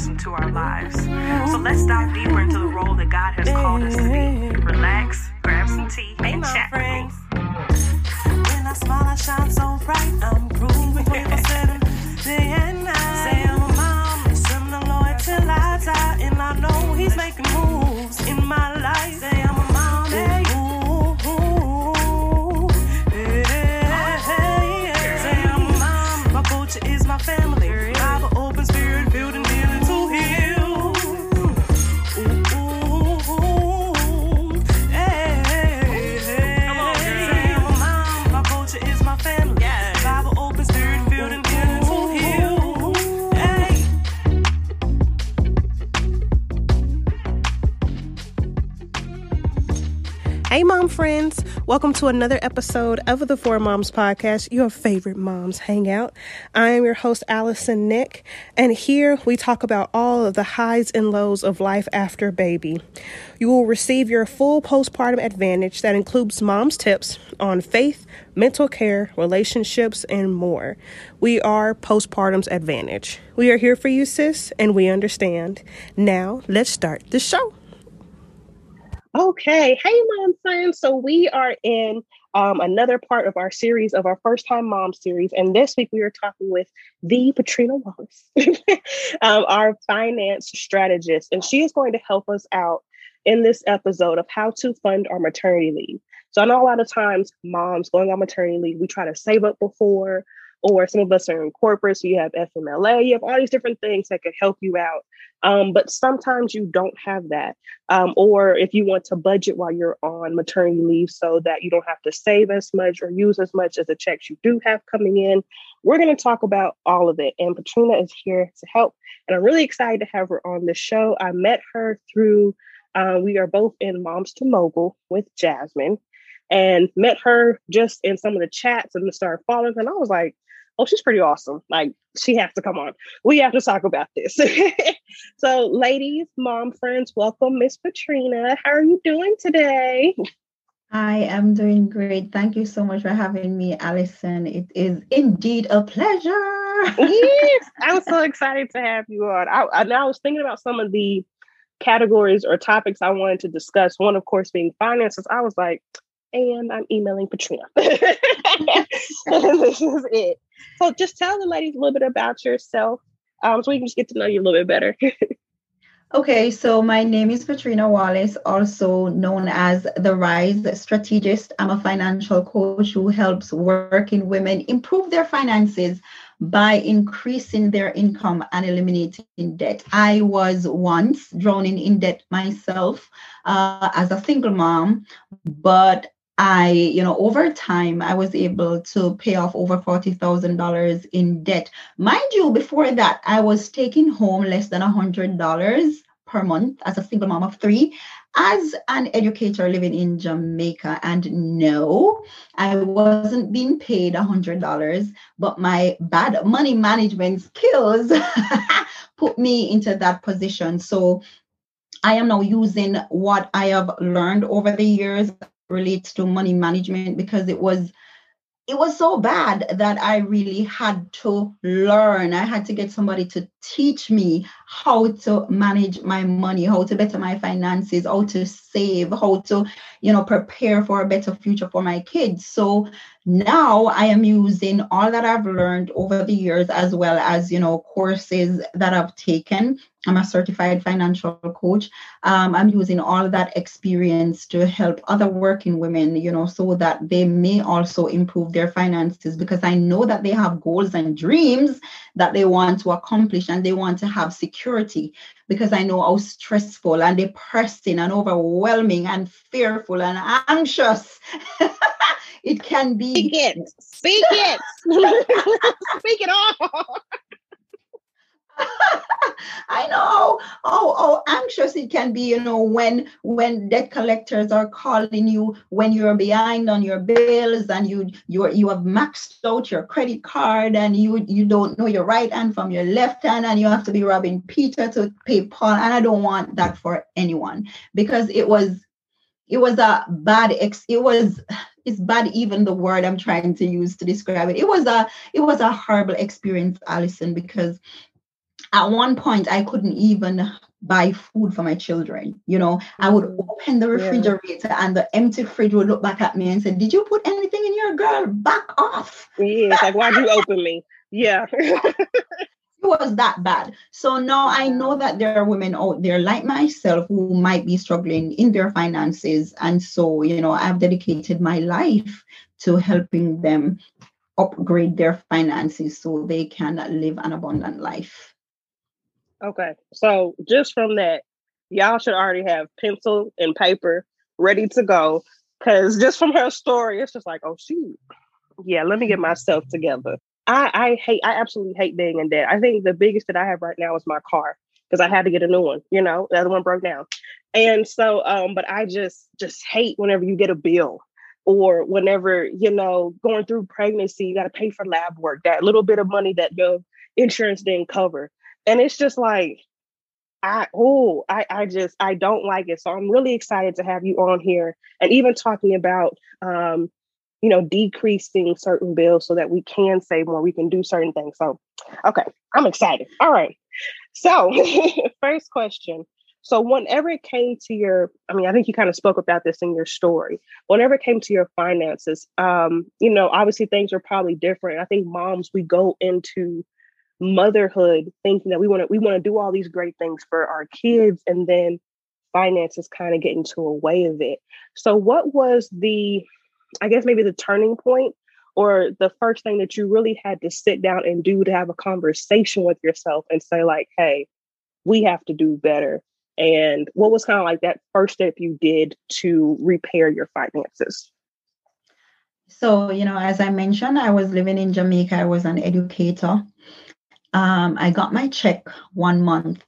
system to our lives. So let's dive deeper into the role that God has called us to be. Relax, grab some tea, and chat friends. When I smile, I shine so bright. I'm grooving 24 7, Welcome to another episode of the Four Moms Podcast, your favorite moms hangout. I am your host, Allyson Nick, and here we talk about all of the highs and lows of life after baby. You will receive your full postpartum advantage that includes mom's tips on faith, mental care, relationships, and more. We are Postpartum's Advantage. We are here for you, sis, and we understand. Now, let's start the show. Okay. Hey, mom friends. So we are in um, another part of our series of our first time mom series. And this week we are talking with the Petrina Wallace, um, our finance strategist. And she is going to help us out in this episode of how to fund our maternity leave. So I know a lot of times moms going on maternity leave, we try to save up before, or some of us are in corporate, so you have FMLA, you have all these different things that could help you out. Um, but sometimes you don't have that. Um, or if you want to budget while you're on maternity leave so that you don't have to save as much or use as much as the checks you do have coming in, we're going to talk about all of it. And Petrina is here to help. And I'm really excited to have her on the show. I met her through, uh, we are both in Moms to Mogul with Jasmine and met her just in some of the chats and started following. And I was like, oh, she's pretty awesome. Like, she has to come on. We have to talk about this. so, ladies, mom friends, welcome Miss Petrina. How are you doing today? I am doing great. Thank you so much for having me, Allyson. It is indeed a pleasure. yes, I'm so excited to have you on. I, I, I was thinking about some of the categories or topics I wanted to discuss. One, of course, being finances. I was like, and I'm emailing Petrina. this is it. So just tell the ladies a little bit about yourself um, so we can just get to know you a little bit better. Okay, so my name is Petrina Wallace, also known as the Rise Strategist. I'm a financial coach who helps working women improve their finances by increasing their income and eliminating debt. I was once drowning in debt myself uh, as a single mom, but I, you know, over time, I was able to pay off over $40,000 in debt. Mind you, before that, I was taking home less than $100 per month as a single mom of three, as an educator living in Jamaica. And no, I wasn't being paid $100, but my bad money management skills put me into that position. So I am now using what I have learned over the years relates to money management because it was it was so bad that I really had to learn. I had to get somebody to teach me how to manage my money, how to better my finances, how to save, how to, you know, prepare for a better future for my kids. So now I am using all that I've learned over the years, as well as, you know, courses that I've taken. I'm a certified financial coach. Um, I'm using all that experience to help other working women, you know, so that they may also improve their finances because I know that they have goals and dreams that they want to accomplish and they want to have security because I know how stressful and depressing and overwhelming and fearful and anxious it can be. Speak it. Speak it. Speak it all. I know. Oh, oh, anxious it can be, you know, when when debt collectors are calling you when you're behind on your bills and you you you have maxed out your credit card and you you don't know your right hand from your left hand and you have to be robbing Peter to pay Paul. And I don't want that for anyone because it was it was a bad ex it was it's bad even the word i'm trying to use to describe it it was a it was a horrible experience allyson because at one point I couldn't even buy food for my children. You know, I would Mm, open the yeah. refrigerator and the empty fridge would look back at me and say, Did you put anything in your girl? Back off. Yeah, it's like why'd you open me? Yeah. It was that bad. So now I know that there are women out there like myself who might be struggling in their finances. And so, you know, I've dedicated my life to helping them upgrade their finances so they can live an abundant life. Okay. So just from that, y'all should already have pencil and paper ready to go. Cause just from her story, it's just like, oh shoot. Yeah, let me get myself together. I, I hate I absolutely hate being in debt. I think the biggest that I have right now is my car because I had to get a new one, you know, the other one broke down. And so um, but I just just hate whenever you get a bill or whenever, you know, going through pregnancy, you gotta pay for lab work, that little bit of money that your insurance didn't cover and it's just like i oh i i just i don't like it. So i'm really excited to have you on here and even talking about um you know decreasing certain bills so that we can save more we can do certain things. So okay i'm excited. All right. So first question. So whenever it came to your i mean i think you kind of spoke about this in your story. Whenever it came to your finances um you know obviously things are probably different. I think moms we go into motherhood thinking that we want to we want to do all these great things for our kids and then finances kind of get into a way of it. So what was the i guess maybe the turning point or the first thing that you really had to sit down and do to have a conversation with yourself and say like hey we have to do better and what was kind of like that first step you did to repair your finances? So, you know, as I mentioned, I was living in Jamaica, I was an educator. Um, I got my check one month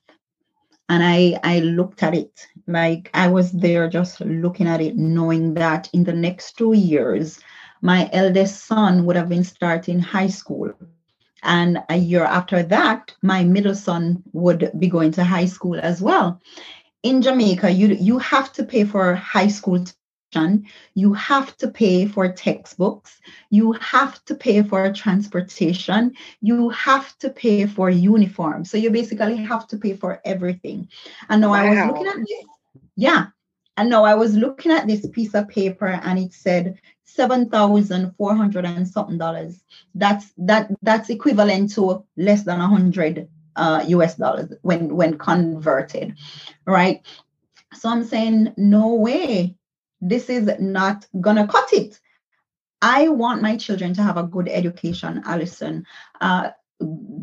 and I I looked at it like I was there just looking at it, knowing that in the next two years, my eldest son would have been starting high school. And a year after that, my middle son would be going to high school as well. In Jamaica, you you have to pay for high school you have to pay for textbooks, you have to pay for transportation, you have to pay for uniform. So you basically have to pay for everything. And now I was looking at this, yeah. And now I was looking at this piece of paper and it said seven thousand four hundred and something dollars. That's that that's equivalent to less than a hundred uh, US dollars when when converted, right? So I'm saying no way, this is not gonna cut it. I want my children to have a good education, Allyson. Uh,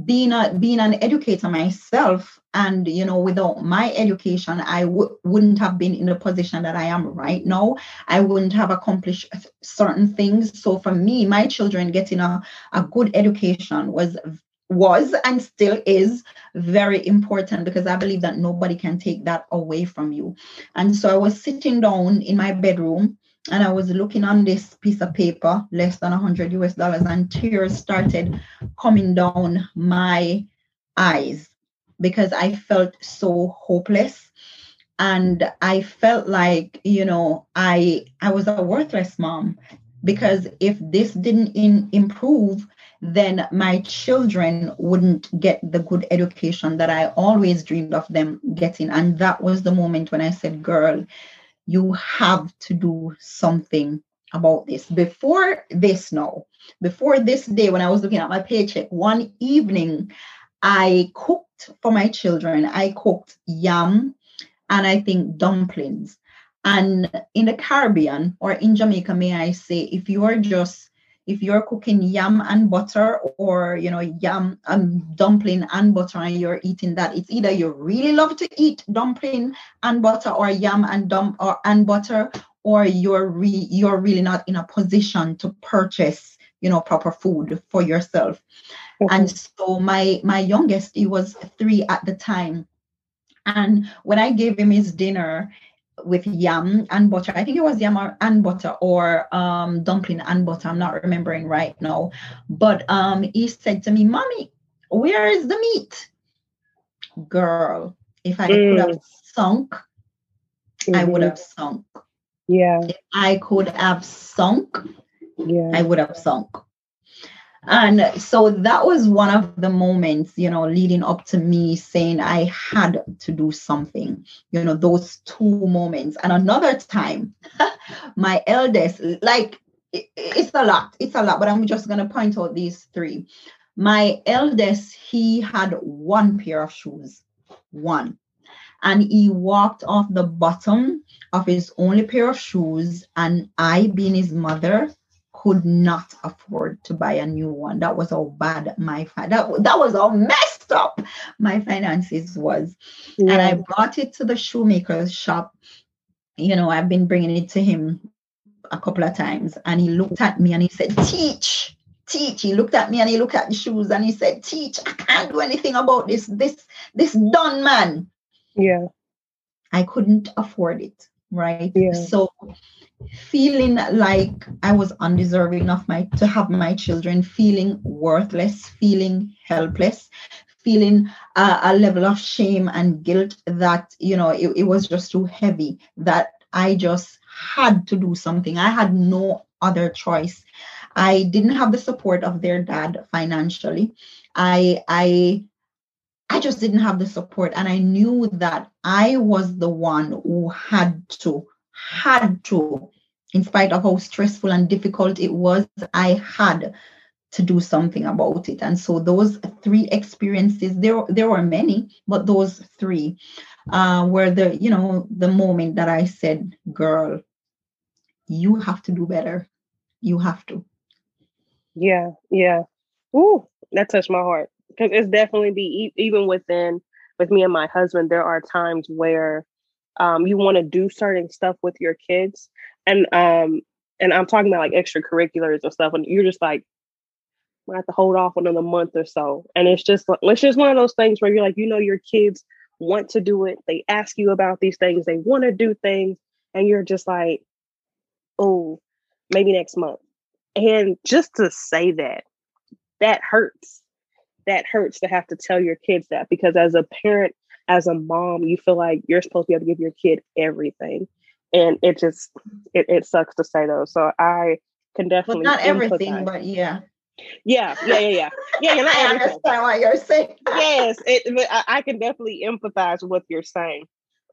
being a being an educator myself, and you know, without my education, I w- wouldn't have been in the position that I am right now. I wouldn't have accomplished certain things. So for me, my children getting a, a good education was was and still is very important because I believe that nobody can take that away from you. And so I was sitting down in my bedroom and I was looking on this piece of paper, less than 100 US dollars, and tears started coming down my eyes because I felt so hopeless. And I felt like, you know, I I was a worthless mom because if this didn't in, improve, then my children wouldn't get the good education that I always dreamed of them getting. And that was the moment when I said, girl, you have to do something about this. Before this no, before this day, when I was looking at my paycheck, one evening I cooked for my children. I cooked yam and I think dumplings. And in the Caribbean or in Jamaica, may I say, if you are just if you're cooking yam and butter or you know yam and dumpling and butter and you're eating that it's either you really love to eat dumpling and butter or yam and dump or and butter or you're re, you're really not in a position to purchase you know proper food for yourself. And so my my youngest he was three at the time. And when i gave him his dinner with yam and butter. I think it was yam and butter or um, dumpling and butter. I'm not remembering right now. But um, he said to me, Mommy, where is the meat? Girl, if I could have sunk, I would Mhm. have sunk. Yeah. If I could have sunk, Yeah. I would have sunk. And so that was one of the moments, you know, leading up to me saying I had to do something, you know, those two moments. And another time, my eldest, like, it's a lot, it's a lot, but I'm just going to point out these three. My eldest, he had one pair of shoes, one. And he walked off the bottom of his only pair of shoes. And I, being his mother, could not afford to buy a new one. That was how bad my that that was how messed up my finances was. Yeah. And I brought it to the shoemaker's shop. You know, I've been bringing it to him a couple of times, and he looked at me and he said, "Teach." Teach. He looked at me and he looked at the shoes and he said, Teach, I can't do anything about this. This this done man. Yeah. I couldn't afford it. Right. Yeah. So feeling like I was undeserving of my to have my children, feeling worthless, feeling helpless, feeling uh, a level of shame and guilt that you know it, it was just too heavy that I just had to do something. I had no other choice. I didn't have the support of their dad financially. I I I just didn't have the support and I knew that I was the one who had to had to, in spite of how stressful and difficult it was, I had to do something about it. And so those three experiences, there, there were many, but those three uh, were the, you know, the moment that I said, girl, you have to do better. You have to. Yeah, yeah. Ooh, that touched my heart. Because it's definitely be even within with me and my husband, there are times where um, you want to do certain stuff with your kids and um and i'm talking about like extracurriculars or stuff and you're just like i have to hold off another month or so and it's just it's just one of those things where you're like you know your kids want to do it they ask you about these things they want to do things and you're just like oh maybe next month. And just to say that that hurts that hurts to have to tell your kids that because as a parent as a mom, you feel like you're supposed to be able to give your kid everything. And it just it, it sucks to say though. So I can definitely well, not everything, but yeah. Yeah, yeah, yeah, yeah. Yeah, you're not I everything. understand what you're saying. yes, it, I, I can definitely empathize with what you're saying.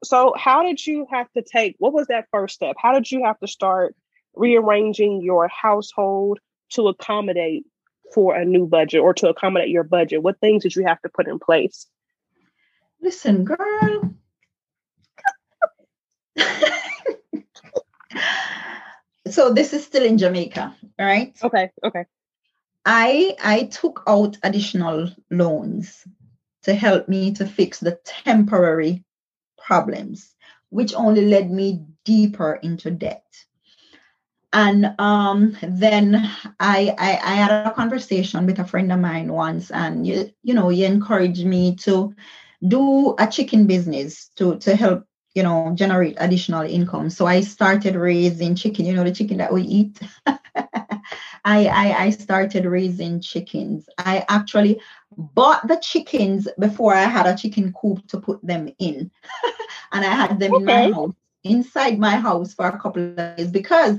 So, how did you have to take? What was that first step? How did you have to start rearranging your household to accommodate for a new budget or to accommodate your budget? What things did you have to put in place? Listen, girl. so this is still in Jamaica, right? Okay, okay. I I took out additional loans to help me to fix the temporary problems, which only led me deeper into debt. And um, then I, I I had a conversation with a friend of mine once, and you you know he encouraged me to do a chicken business to to help you know generate additional income. So i started raising chicken you know the chicken that we eat. I, I i started raising chickens. I actually bought the chickens before i had a chicken coop to put them in. And i had them okay. in my house inside my house for a couple of days because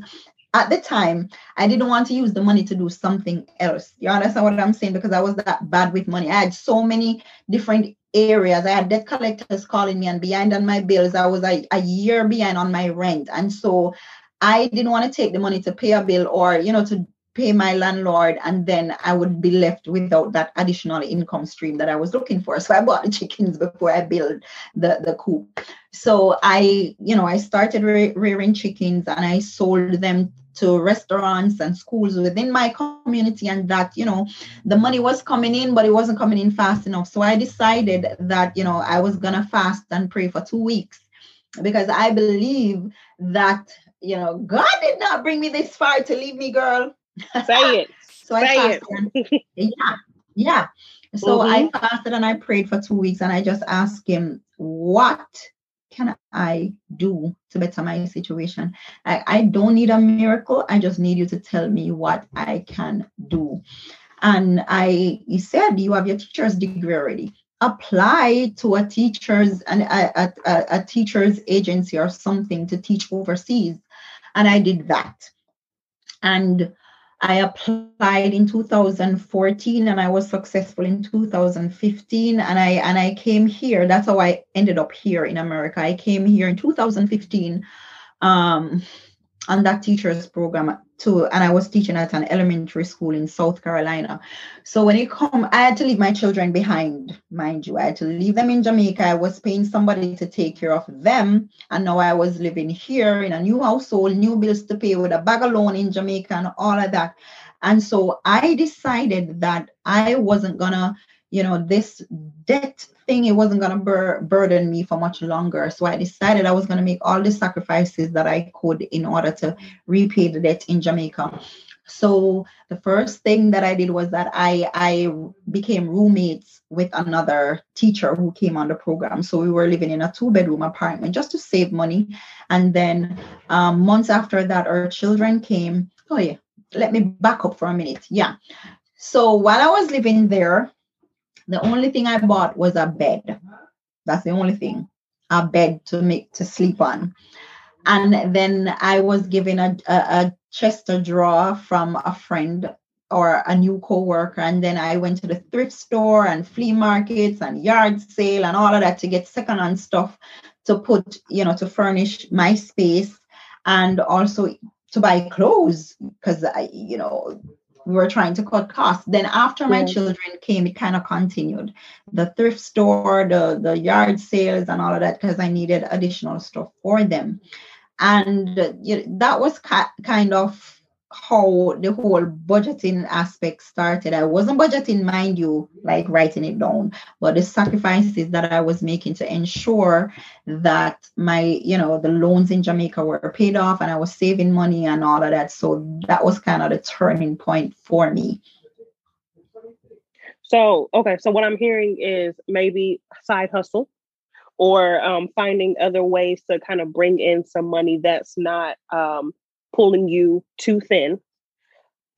at the time i didn't want to use the money to do something else. You understand what i'm saying? Because i was that bad with money. I had so many different areas. I had debt collectors calling me and behind on my bills. I was a, a year behind on my rent. And so I didn't want to take the money to pay a bill or, you know, to pay my landlord and then I would be left without that additional income stream that I was looking for. So I bought the chickens before I built the, the coop. So I, you know, I started rearing chickens and I sold them to restaurants and schools within my community and that you know the money was coming in but it wasn't coming in fast enough so i decided that you know i was gonna fast and pray for two weeks because i believe that you know god did not bring me this far to leave me girl say it so i fasted and, yeah yeah so mm-hmm. i fasted and i prayed for two weeks and i just asked him what can I do to better my situation? I, I don't need a miracle. I just need you to tell me what I can do. And I he said, You have your teacher's degree already. Apply to a teacher's and a, a, a teacher's agency or something to teach overseas. And I did that. And I applied in 2014 and I was successful in 2015 and I and I came here. That's how I ended up here in America. I came here in 2015 um, on that teachers program too and I was teaching at an elementary school in South Carolina. So when it come I had to leave my children behind mind you. I had to leave them in Jamaica. I was paying somebody to take care of them and now I was living here in a new household new bills to pay with a bag of loan in Jamaica and all of that. And so I decided that I wasn't gonna you know this debt thing it wasn't going to bur- burden me for much longer. So i decided i was going to make all the sacrifices that i could in order to repay the debt in jamaica. So the first thing that i did was that i i became roommates with another teacher who came on the program. So we were living in a two bedroom apartment just to save money. And then um, months after that our children came. Oh yeah let me back up for a minute. Yeah. So while i was living there the only thing I bought was a bed. That's the only thing. A bed to make to sleep on. And then I was given a, a, a Chester drawer from a friend or a new co-worker and then i went to the thrift store and flea markets and yard sale and all of that to get secondhand stuff to put you know to furnish my space and also to buy clothes because i you know we were trying to cut costs. Then after my children came, it kind of continued. The thrift store, the the yard sales, and all of that because I needed additional stuff for them, and uh, that was ca- kind of how the whole budgeting aspect started. I wasn't budgeting, mind you, like writing it down, but the sacrifices that I was making to ensure that my, you know, the loans in Jamaica were paid off and I was saving money and all of that. So that was kind of the turning point for me. So, okay, so what I'm hearing is maybe side hustle or um, finding other ways to kind of bring in some money that's not um, pulling you too thin.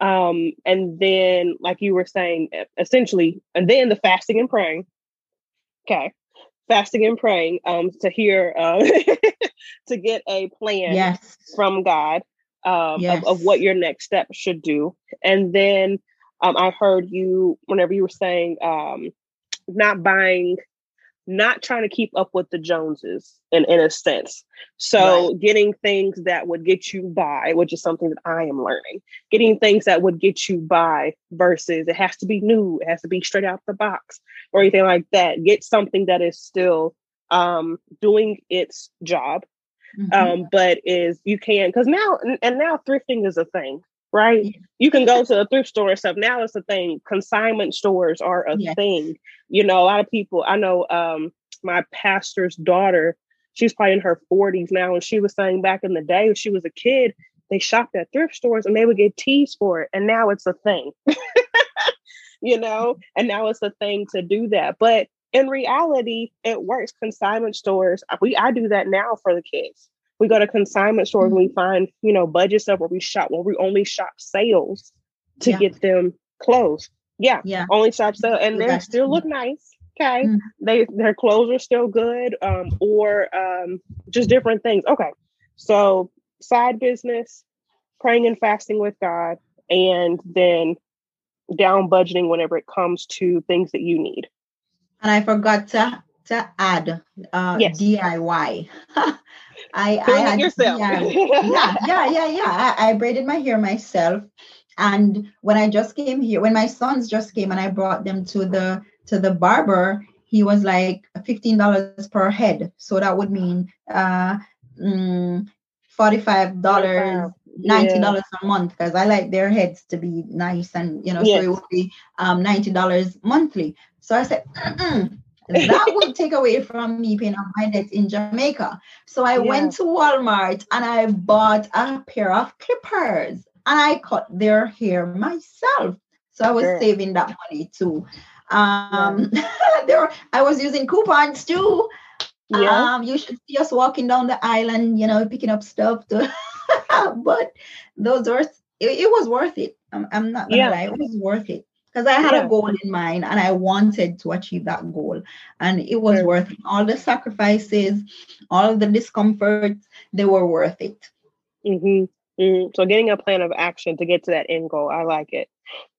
Um, and then, like you were saying, essentially, and then the fasting and praying. Okay, fasting and praying um, to hear uh, to get a plan yes. from God um, yes. of, of, what your next step should do. And then um, I heard you whenever you were saying um, not buying not trying to keep up with the Joneses in, in a sense. So right. getting things that would get you by, which is something that I am learning, getting things that would get you by versus it has to be new, it has to be straight out the box or anything like that. Get something that is still um, doing its job. Mm-hmm. Um, but is you can because now and now thrifting is a thing right? You can go to a thrift store and stuff. Now it's a thing. Consignment stores are a yes. thing. You know, a lot of people, I know um my pastor's daughter, she's probably in her 40s now, and she was saying back in the day when she was a kid, they shopped at thrift stores and they would get teased for it. And now it's a thing. you know, and now it's a thing to do that. But in reality, it works. Consignment stores, we I do that now for the kids we go to consignment stores mm-hmm. and we mm-hmm. find, you know, budget stuff where we shop, where we only shop sales to yeah. get them clothes. Yeah. Yeah. Only shop sale. And they still look nice. Okay. Mm-hmm. They their clothes are still good. Um, or um just different things. Okay. So side business, praying and fasting with God, and then down budgeting whenever it comes to things that you need. And I forgot to to add uh yes. DIY. I, I had, yourself. Yeah, yeah, yeah, yeah, yeah. I, I braided my hair myself. And when I just came here, when my sons just came and I brought them to the to the barber, he was like fifteen dollars per head. So that would mean uh mm, forty-five dollars, ninety dollars yeah. a month because I like their heads to be nice and you know, yes. so it would be um ninety dollars monthly. So I said, Mm-mm that would take away from me paying off my debt in Jamaica. So I yeah. went to Walmart and I bought a pair of clippers and I cut their hair myself. So I was sure. saving that money too. Um, yeah. there I was using coupons too. Yeah. Um, you should see us walking down the island, you know, picking up stuff to but those were it, it was worth it. I'm, I'm not gonna yeah. lie, it was worth it because I had yeah. a goal in mind and I wanted to achieve that goal. And it was worth it. All the sacrifices, all of the discomforts, they were worth it. Mm-hmm. Mm, so getting a plan of action to get to that end goal, I like it.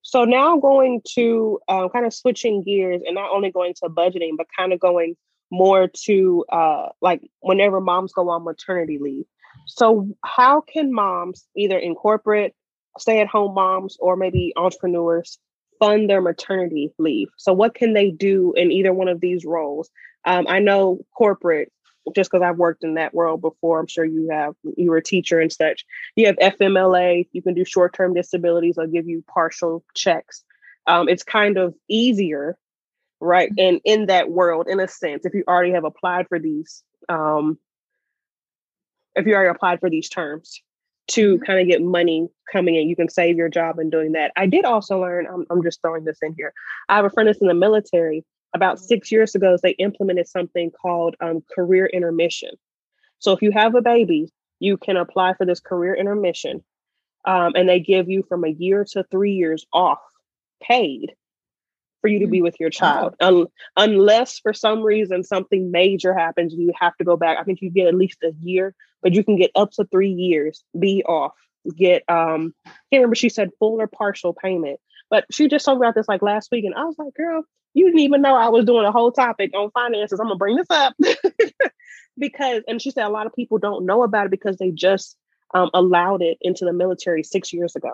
So now going to uh, kind of switching gears and not only going to budgeting, but kind of going more to uh, like whenever moms go on maternity leave. So how can moms, either in corporate, stay-at-home moms, or maybe entrepreneurs, fund their maternity leave? So what can they do in either one of these roles? Um, I know corporate just because I've worked in that world before, I'm sure you have, you were a teacher and such. You have FMLA, you can do short term disabilities, I'll give you partial checks. Um, it's kind of easier, right? And in that world, in a sense, if you already have applied for these, um, if you already applied for these terms to kind of get money coming in, you can save your job in doing that. I did also learn, I'm, I'm just throwing this in here. I have a friend that's in the military about six years ago, they implemented something called um, career intermission. So if you have a baby, you can apply for this career intermission, um, and they give you from a year to three years off, paid, for you to be mm. with your child. Um, unless for some reason something major happens, you have to go back. I think you get at least a year, but you can get up to three years, be off, get um, I can't remember she said full or partial payment. But she just talked about this like last week, and I was like, girl, you didn't even know I was doing a whole topic on finances. I'm gonna bring this up because, and she said a lot of people don't know about it because they just um, allowed it into the military six years ago.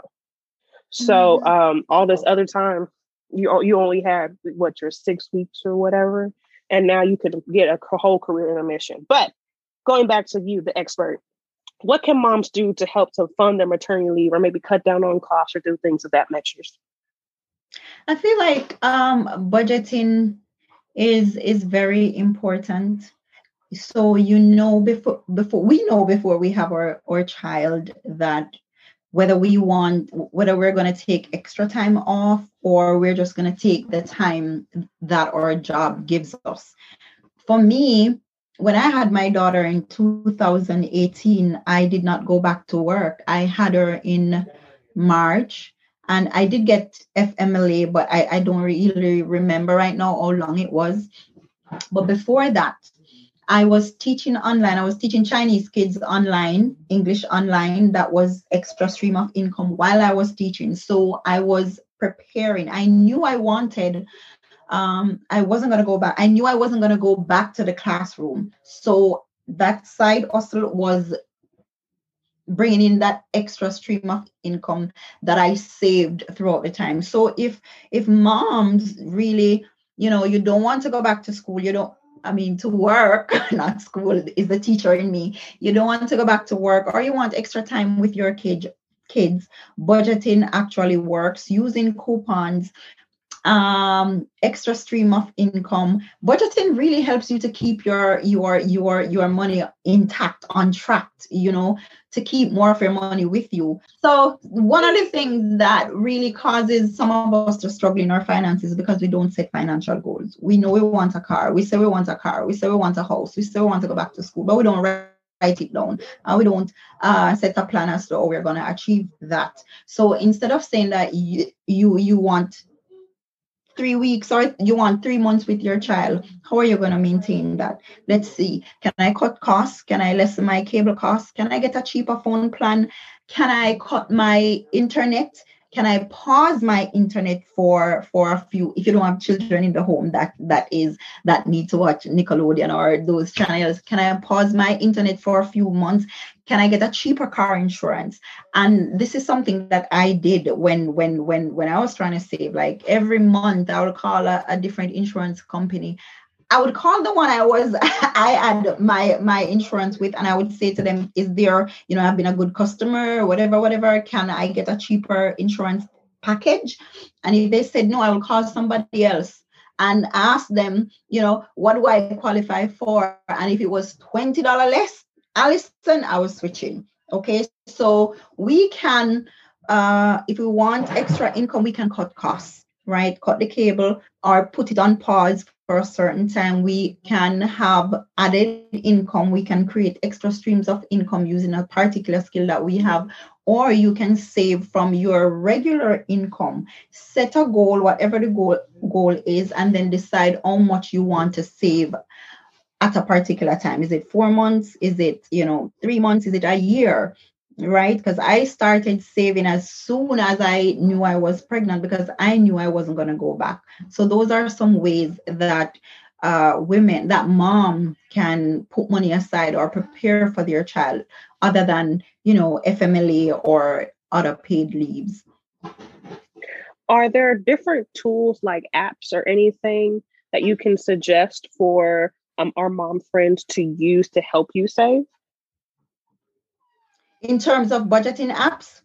So mm-hmm. um, all this other time, you you only had what your six weeks or whatever, and now you could get a whole career intermission. But going back to you, the expert, what can moms do to help to fund their maternity leave, or maybe cut down on costs or do things of that nature? I feel like um, budgeting is is very important. So you know before before we know before we have our our child that whether we want whether we're going to take extra time off or we're just going to take the time that our job gives us. For me, when I had my daughter in 2018, I did not go back to work. I had her in March and I did get FMLA, but I, I don't really remember right now how long it was. But before that, I was teaching online. I was teaching Chinese kids online, English online. That was extra stream of income while I was teaching. So I was preparing. I knew I wanted um, I wasn't to go back. I knew I wasn't to go back to the classroom. So that side hustle was bringing in that extra stream of income that I saved throughout the time. So if if moms really, you know, you don't want to go back to school, you don't I mean to work, not school is the teacher in me. You don't want to go back to work or you want extra time with your kid kids budgeting actually works using coupons um, extra stream of income. Budgeting really helps you to keep your your your your money intact, on track. You know, to keep more of your money with you. So one of the things that really causes some of us to struggle in our finances because we don't set financial goals. We know we want a car. We say we want a car. We say we want a house. We say we want to go back to school, but we don't write it down and we don't uh, set a plan as to how we're going to achieve that so instead of saying that you you, you want three weeks or you want three months with your child, how are you going to maintain that? Let's see. Can I cut costs? Can I lessen my cable costs? Can I get a cheaper phone plan? Can I cut my internet? Can I pause my internet for for a few if you don't have children in the home that that is that need to watch Nickelodeon or those channels can I pause my internet for a few months? Can I get a cheaper car insurance? And this is something that I did when when when when I was trying to save like every month I would call a, a different insurance company I would call the one I was I had my my insurance with, and I would say to them, "Is there, you know, I've been a good customer, whatever, whatever. Can I get a cheaper insurance package?" And if they said no, I will call somebody else and ask them, you know, what do I qualify for? And if it was twenty dollar less, Allyson, I was switching. Okay, so we can, uh, if we want extra income, we can cut costs right? Cut the cable or put it on pause for a certain time, we can have added income. We can create extra streams of income using a particular skill that we have, or you can save from your regular income. Set a goal, whatever the goal, goal is, and then decide how much you want to save at a particular time. Is it four months? Is it, you know, three months? Is it a year? Right? Because I started saving as soon as I knew I was pregnant because I knew I wasn't going to go back. So those are some ways that uh, women, that mom can put money aside or prepare for their child other than, you know, FMLA or other paid leaves. Are there different tools like apps or anything that you can suggest for um, our mom friends to use to help you save? In terms of budgeting apps?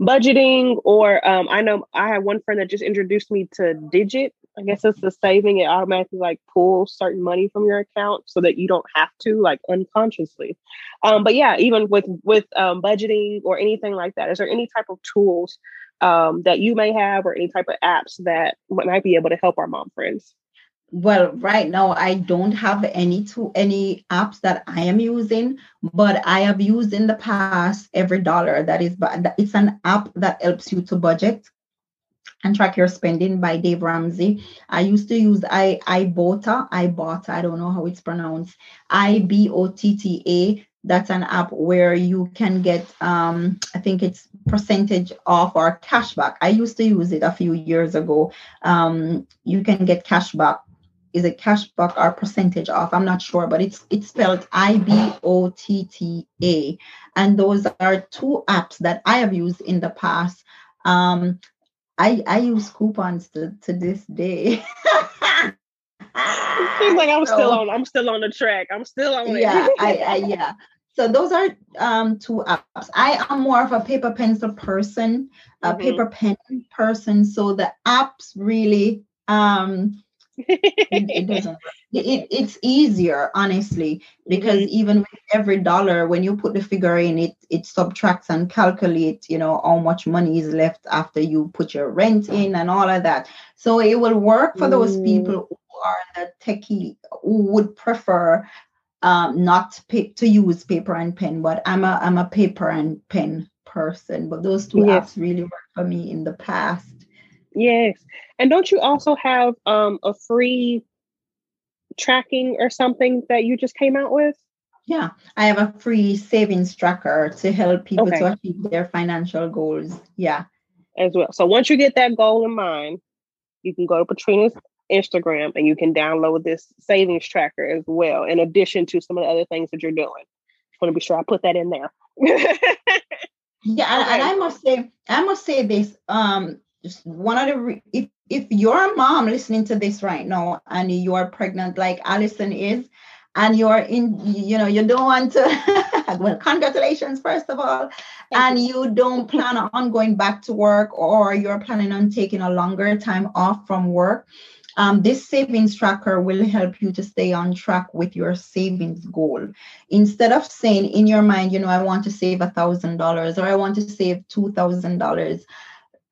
Budgeting, or um, I know I had one friend that just introduced me to Digit. I guess it's the saving. It automatically like pulls certain money from your account so that you don't have to like unconsciously. Um, but yeah, even with with um, budgeting or anything like that, is there any type of tools um, that you may have or any type of apps that might be able to help our mom friends? Well right now i don't have any to any apps that i am using but i have used in the past every dollar that is but it's an app that helps you to budget and track your spending by dave ramsey. I used to use i ibotta ibotta i don't know how it's pronounced i-b-o-t-t-a that's an app where you can get um, i think it's percentage off or cashback. I used to use it a few years ago. Um, you can get cashback is it cashback or percentage off? I'm not sure, but it's it's spelled I B O T T A, and those are two apps that I have used in the past. Um, I I use coupons to to this day. Seems like I'm so, still on. I'm still on the track. I'm still on. it. Yeah, I, I yeah. So those are um, two apps. I am more of a paper pencil person, a mm-hmm. paper pen person. So the apps really um, it, it, doesn't it, it's easier honestly because mm-hmm. even with every dollar when you put the figure in it it subtracts and calculate you know how much money is left after you put your rent in and all of that so it will work for those mm. people who are the techie who would prefer um, not pay, to use paper and pen but i'm a i'm a paper and pen person but those two yes. apps really work for me in the past Yes. And don't you also have um, a free tracking or something that you just came out with? Yeah, I have a free savings tracker to help people okay. to achieve their financial goals. Yeah. As well. So once you get that goal in mind, you can go to Petrina's Instagram and you can download this savings tracker as well, in addition to some of the other things that you're doing. Just want to be sure I put that in there. yeah, and, and, I must say, I must say this. Um, one of the re- if if you're a mom listening to this right now and you are pregnant like Allyson is, and you're in, you know, you don't want to, well, congratulations, first of all, Thank and you. you don't plan on going back to work or you're planning on taking a longer time off from work, um, this savings tracker will help you to stay on track with your savings goal. Instead of saying in your mind, you know, I want to save a thousand dollars or I want to save two thousand dollars,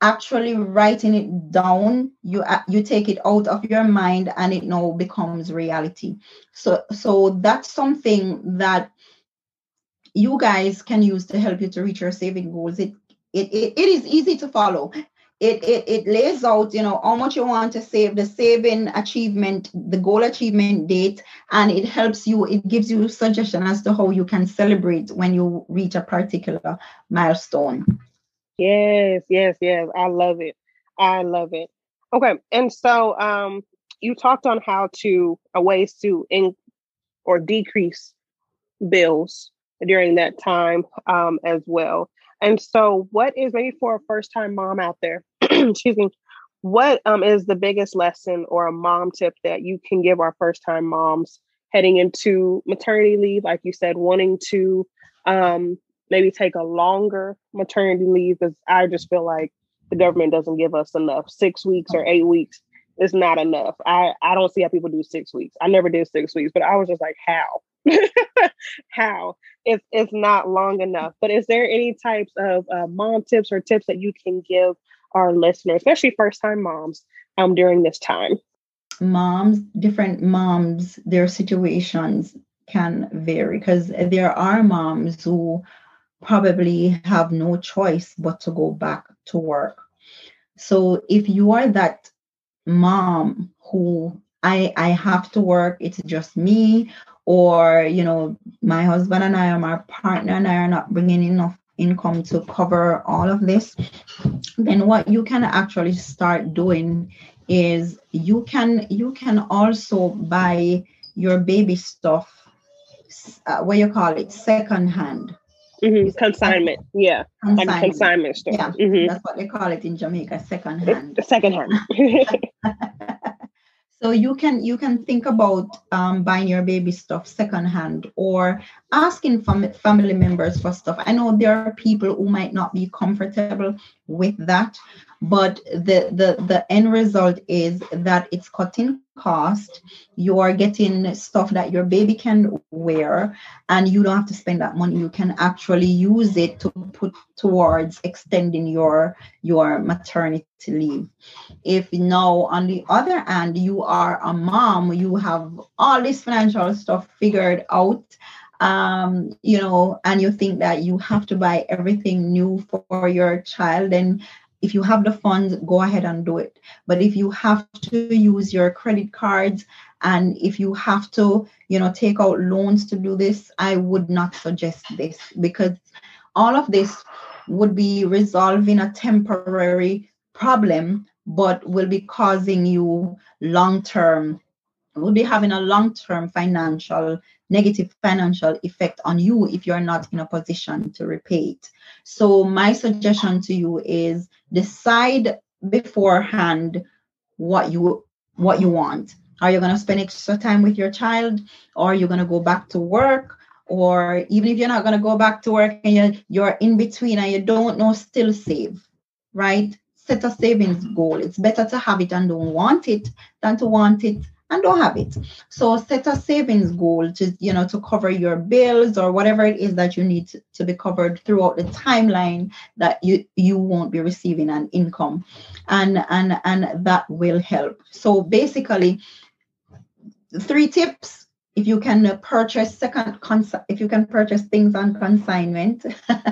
actually writing it down you uh, you take it out of your mind and it now becomes reality. So so that's something that you guys can use to help you to reach your saving goals. It it, it, it is easy to follow. It, it it lays out you know how much you want to save the saving achievement the goal achievement date and it helps you it gives you suggestion as to how you can celebrate when you reach a particular milestone Yes, yes, yes. I love it. I love it. Okay. And so um you talked on how to a ways to in or decrease bills during that time um as well. And so what is maybe for a first time mom out there, excuse me, what um is the biggest lesson or a mom tip that you can give our first time moms heading into maternity leave, like you said, wanting to um maybe take a longer maternity leave because I just feel like the government doesn't give us enough. Six weeks or eight weeks is not enough. I, I don't see how people do six weeks. I never did six weeks, but I was just like, how? how? It's, it's not long enough. But is there any types of uh, mom tips or tips that you can give our listeners, especially first time moms, um, during this time? Moms, different moms, their situations can vary because there are moms who probably have no choice but to go back to work. So if you are that mom who I I have to work, it's just me, or you know, my husband and I or my partner and I are not bringing enough income to cover all of this, then what you can actually start doing is you can you can also buy your baby stuff uh, what you call it second hand mm-hmm. consignment yeah consignment. like consignment store yeah mm-hmm. that's what they call it in jamaica second hand second hand so you can you can think about um, buying your baby stuff secondhand or asking fam- family members for stuff i know there are people who might not be comfortable with that but the the the end result is that it's cutting cost you are getting stuff that your baby can wear and you don't have to spend that money. You can actually use it to put towards extending your your maternity leave. If now on the other hand you are a mom you have all this financial stuff figured out um you know and you think that you have to buy everything new for your child then if you have the funds, go ahead and do it. But if you have to use your credit cards and if you have to, you know, take out loans to do this, I would not suggest this because all of this would be resolving a temporary problem, but will be causing you long term, will be having a long term financial negative financial effect on you if you're not in a position to repay it. So, my suggestion to you is decide beforehand what you what you want. Are you going to spend extra time with your child, or are you going to go back to work? Or even if you're not going to go back to work and you're, you're in between and you don't know, still save, right? Set a savings goal. It's better to have it and don't want it than to want it and don't have it. So set a savings goal to, you know, to cover your bills or whatever it is that you need to, to be covered throughout the timeline that you you won't be receiving an income. And and and that will help. So basically three tips if you can purchase second cons- if you can purchase things on consignment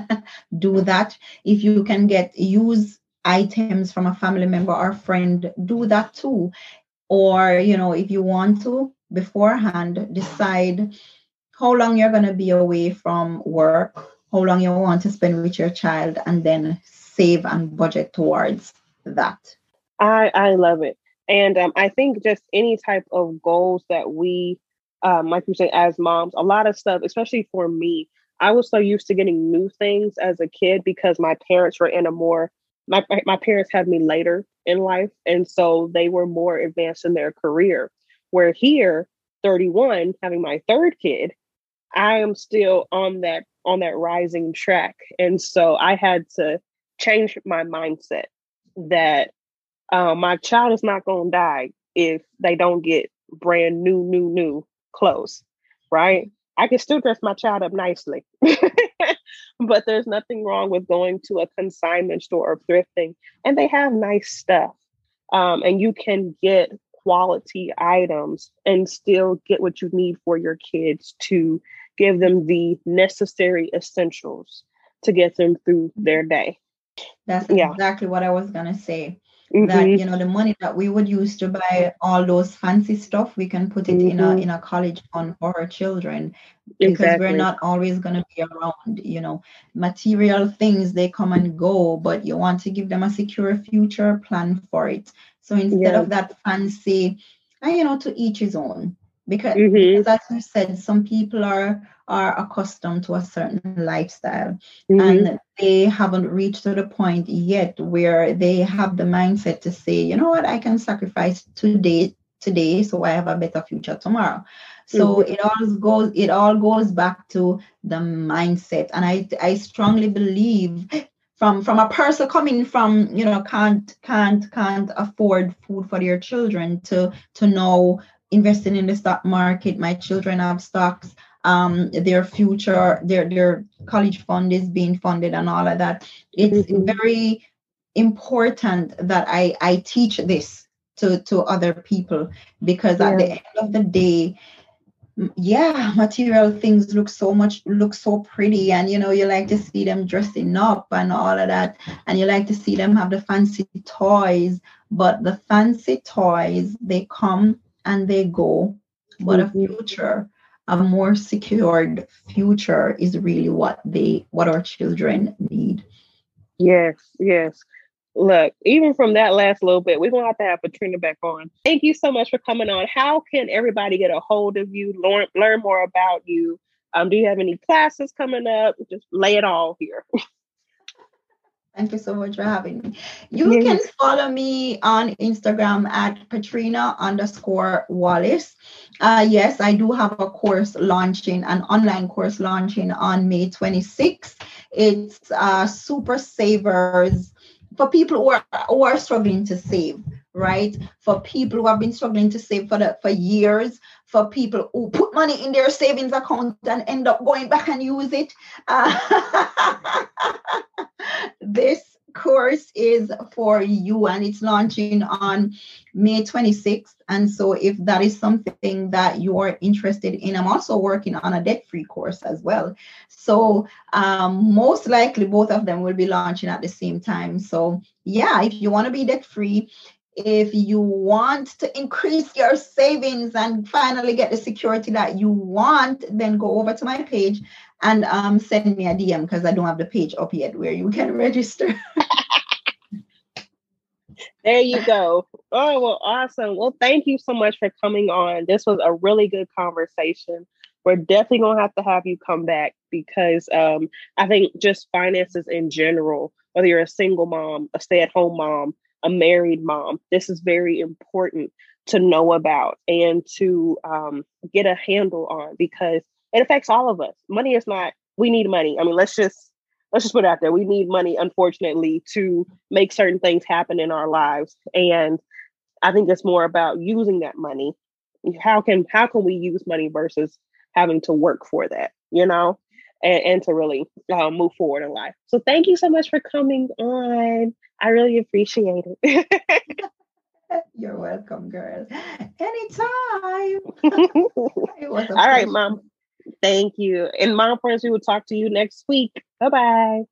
do that if you can get use items from a family member or friend do that too or you know if you want to beforehand decide how long you're going to be away from work how long you want to spend with your child and then save and budget towards that. I i love it. And um, i think just any type of goals that we um, like you say as moms a lot of stuff especially for me i was so used to getting new things as a kid because my parents were in a more my my parents had me later in life and so they were more advanced in their career. Where here 31 having my third kid i am still on that on that rising track. And so i had to change my mindset that uh, my child is not going to die if they don't get brand new new new clothes right? I can still dress my child up nicely but there's nothing wrong with going to a consignment store or thrifting and they have nice stuff um, and you can get quality items and still get what you need for your kids to give them the necessary essentials to get them through their day that's yeah. exactly what i was going to say mm-hmm. that you know the money that we would use to buy all those fancy stuff we can put it mm-hmm. in a mm-hmm. in a college fund for our children because exactly. we're not always going to be around you know material things they come and go but you want to give them a secure future plan for it so instead yeah. of that fancy and you know to each his own because, mm-hmm. because as you said some people are are accustomed to a certain lifestyle mm-hmm. and they haven't reached to the point yet where they have the mindset to say you know what i can sacrifice today today so i have a better future tomorrow so mm-hmm. it all goes it all goes back to the mindset and i i strongly believe from from a person coming from you know can't can't can't afford food for their children to to know investing in the stock market my children have stocks um, their future, their their college fund is being funded and all of that. It's mm-hmm. very important that I I teach this to to other people because yeah. at the end of the day yeah material things look so much look so pretty and you know you like to see them dressing up and all of that and you like to see them have the fancy toys but the fancy toys they come and they go but mm-hmm. a future a more secured future is really what they what our children need. Yes, yes. Look, even from that last little bit, we're gonna have to have Petrina back on. Thank you so much for coming on. How can everybody get a hold of you, learn learn more about you? Um, do you have any classes coming up? Just lay it all here. Thank you so much for having me. You yes. can follow me on Instagram at Petrina underscore Wallace. Uh, yes, I do have a course launching, an online course launching on May 26th. It's uh, Super Savers for people who are, who are struggling to save, right? For people who have been struggling to save for the, for years, for people who put money in their savings account and end up going back and use it. Uh, this course is for you and it's launching on May 26th. And so, if that is something that you are interested in, I'm also working on a debt free course as well. So, um, most likely both of them will be launching at the same time. So, yeah, if you want to be debt free, if you want to increase your savings and finally get the security that you want, then go over to my page and um, send me a DM because I don't have the page up yet where you can register. there you go. Oh, well, awesome. Well, thank you so much for coming on. This was a really good conversation. We're definitely going to have to have you come back because um, I think just finances in general, whether you're a single mom, a stay at home mom, a married mom. This is very important to know about and to um, get a handle on because it affects all of us. Money is not, we need money. I mean, let's just let's just put it out there. We need money, unfortunately, to make certain things happen in our lives. And I think it's more about using that money. How can how can we use money versus having to work for that, you know? And, and to really uh, move forward in life. So thank you so much for coming on. I really appreciate it. You're welcome, girl. Anytime. All right, mom. Thank you. And mom friends, we will talk to you next week. Bye bye.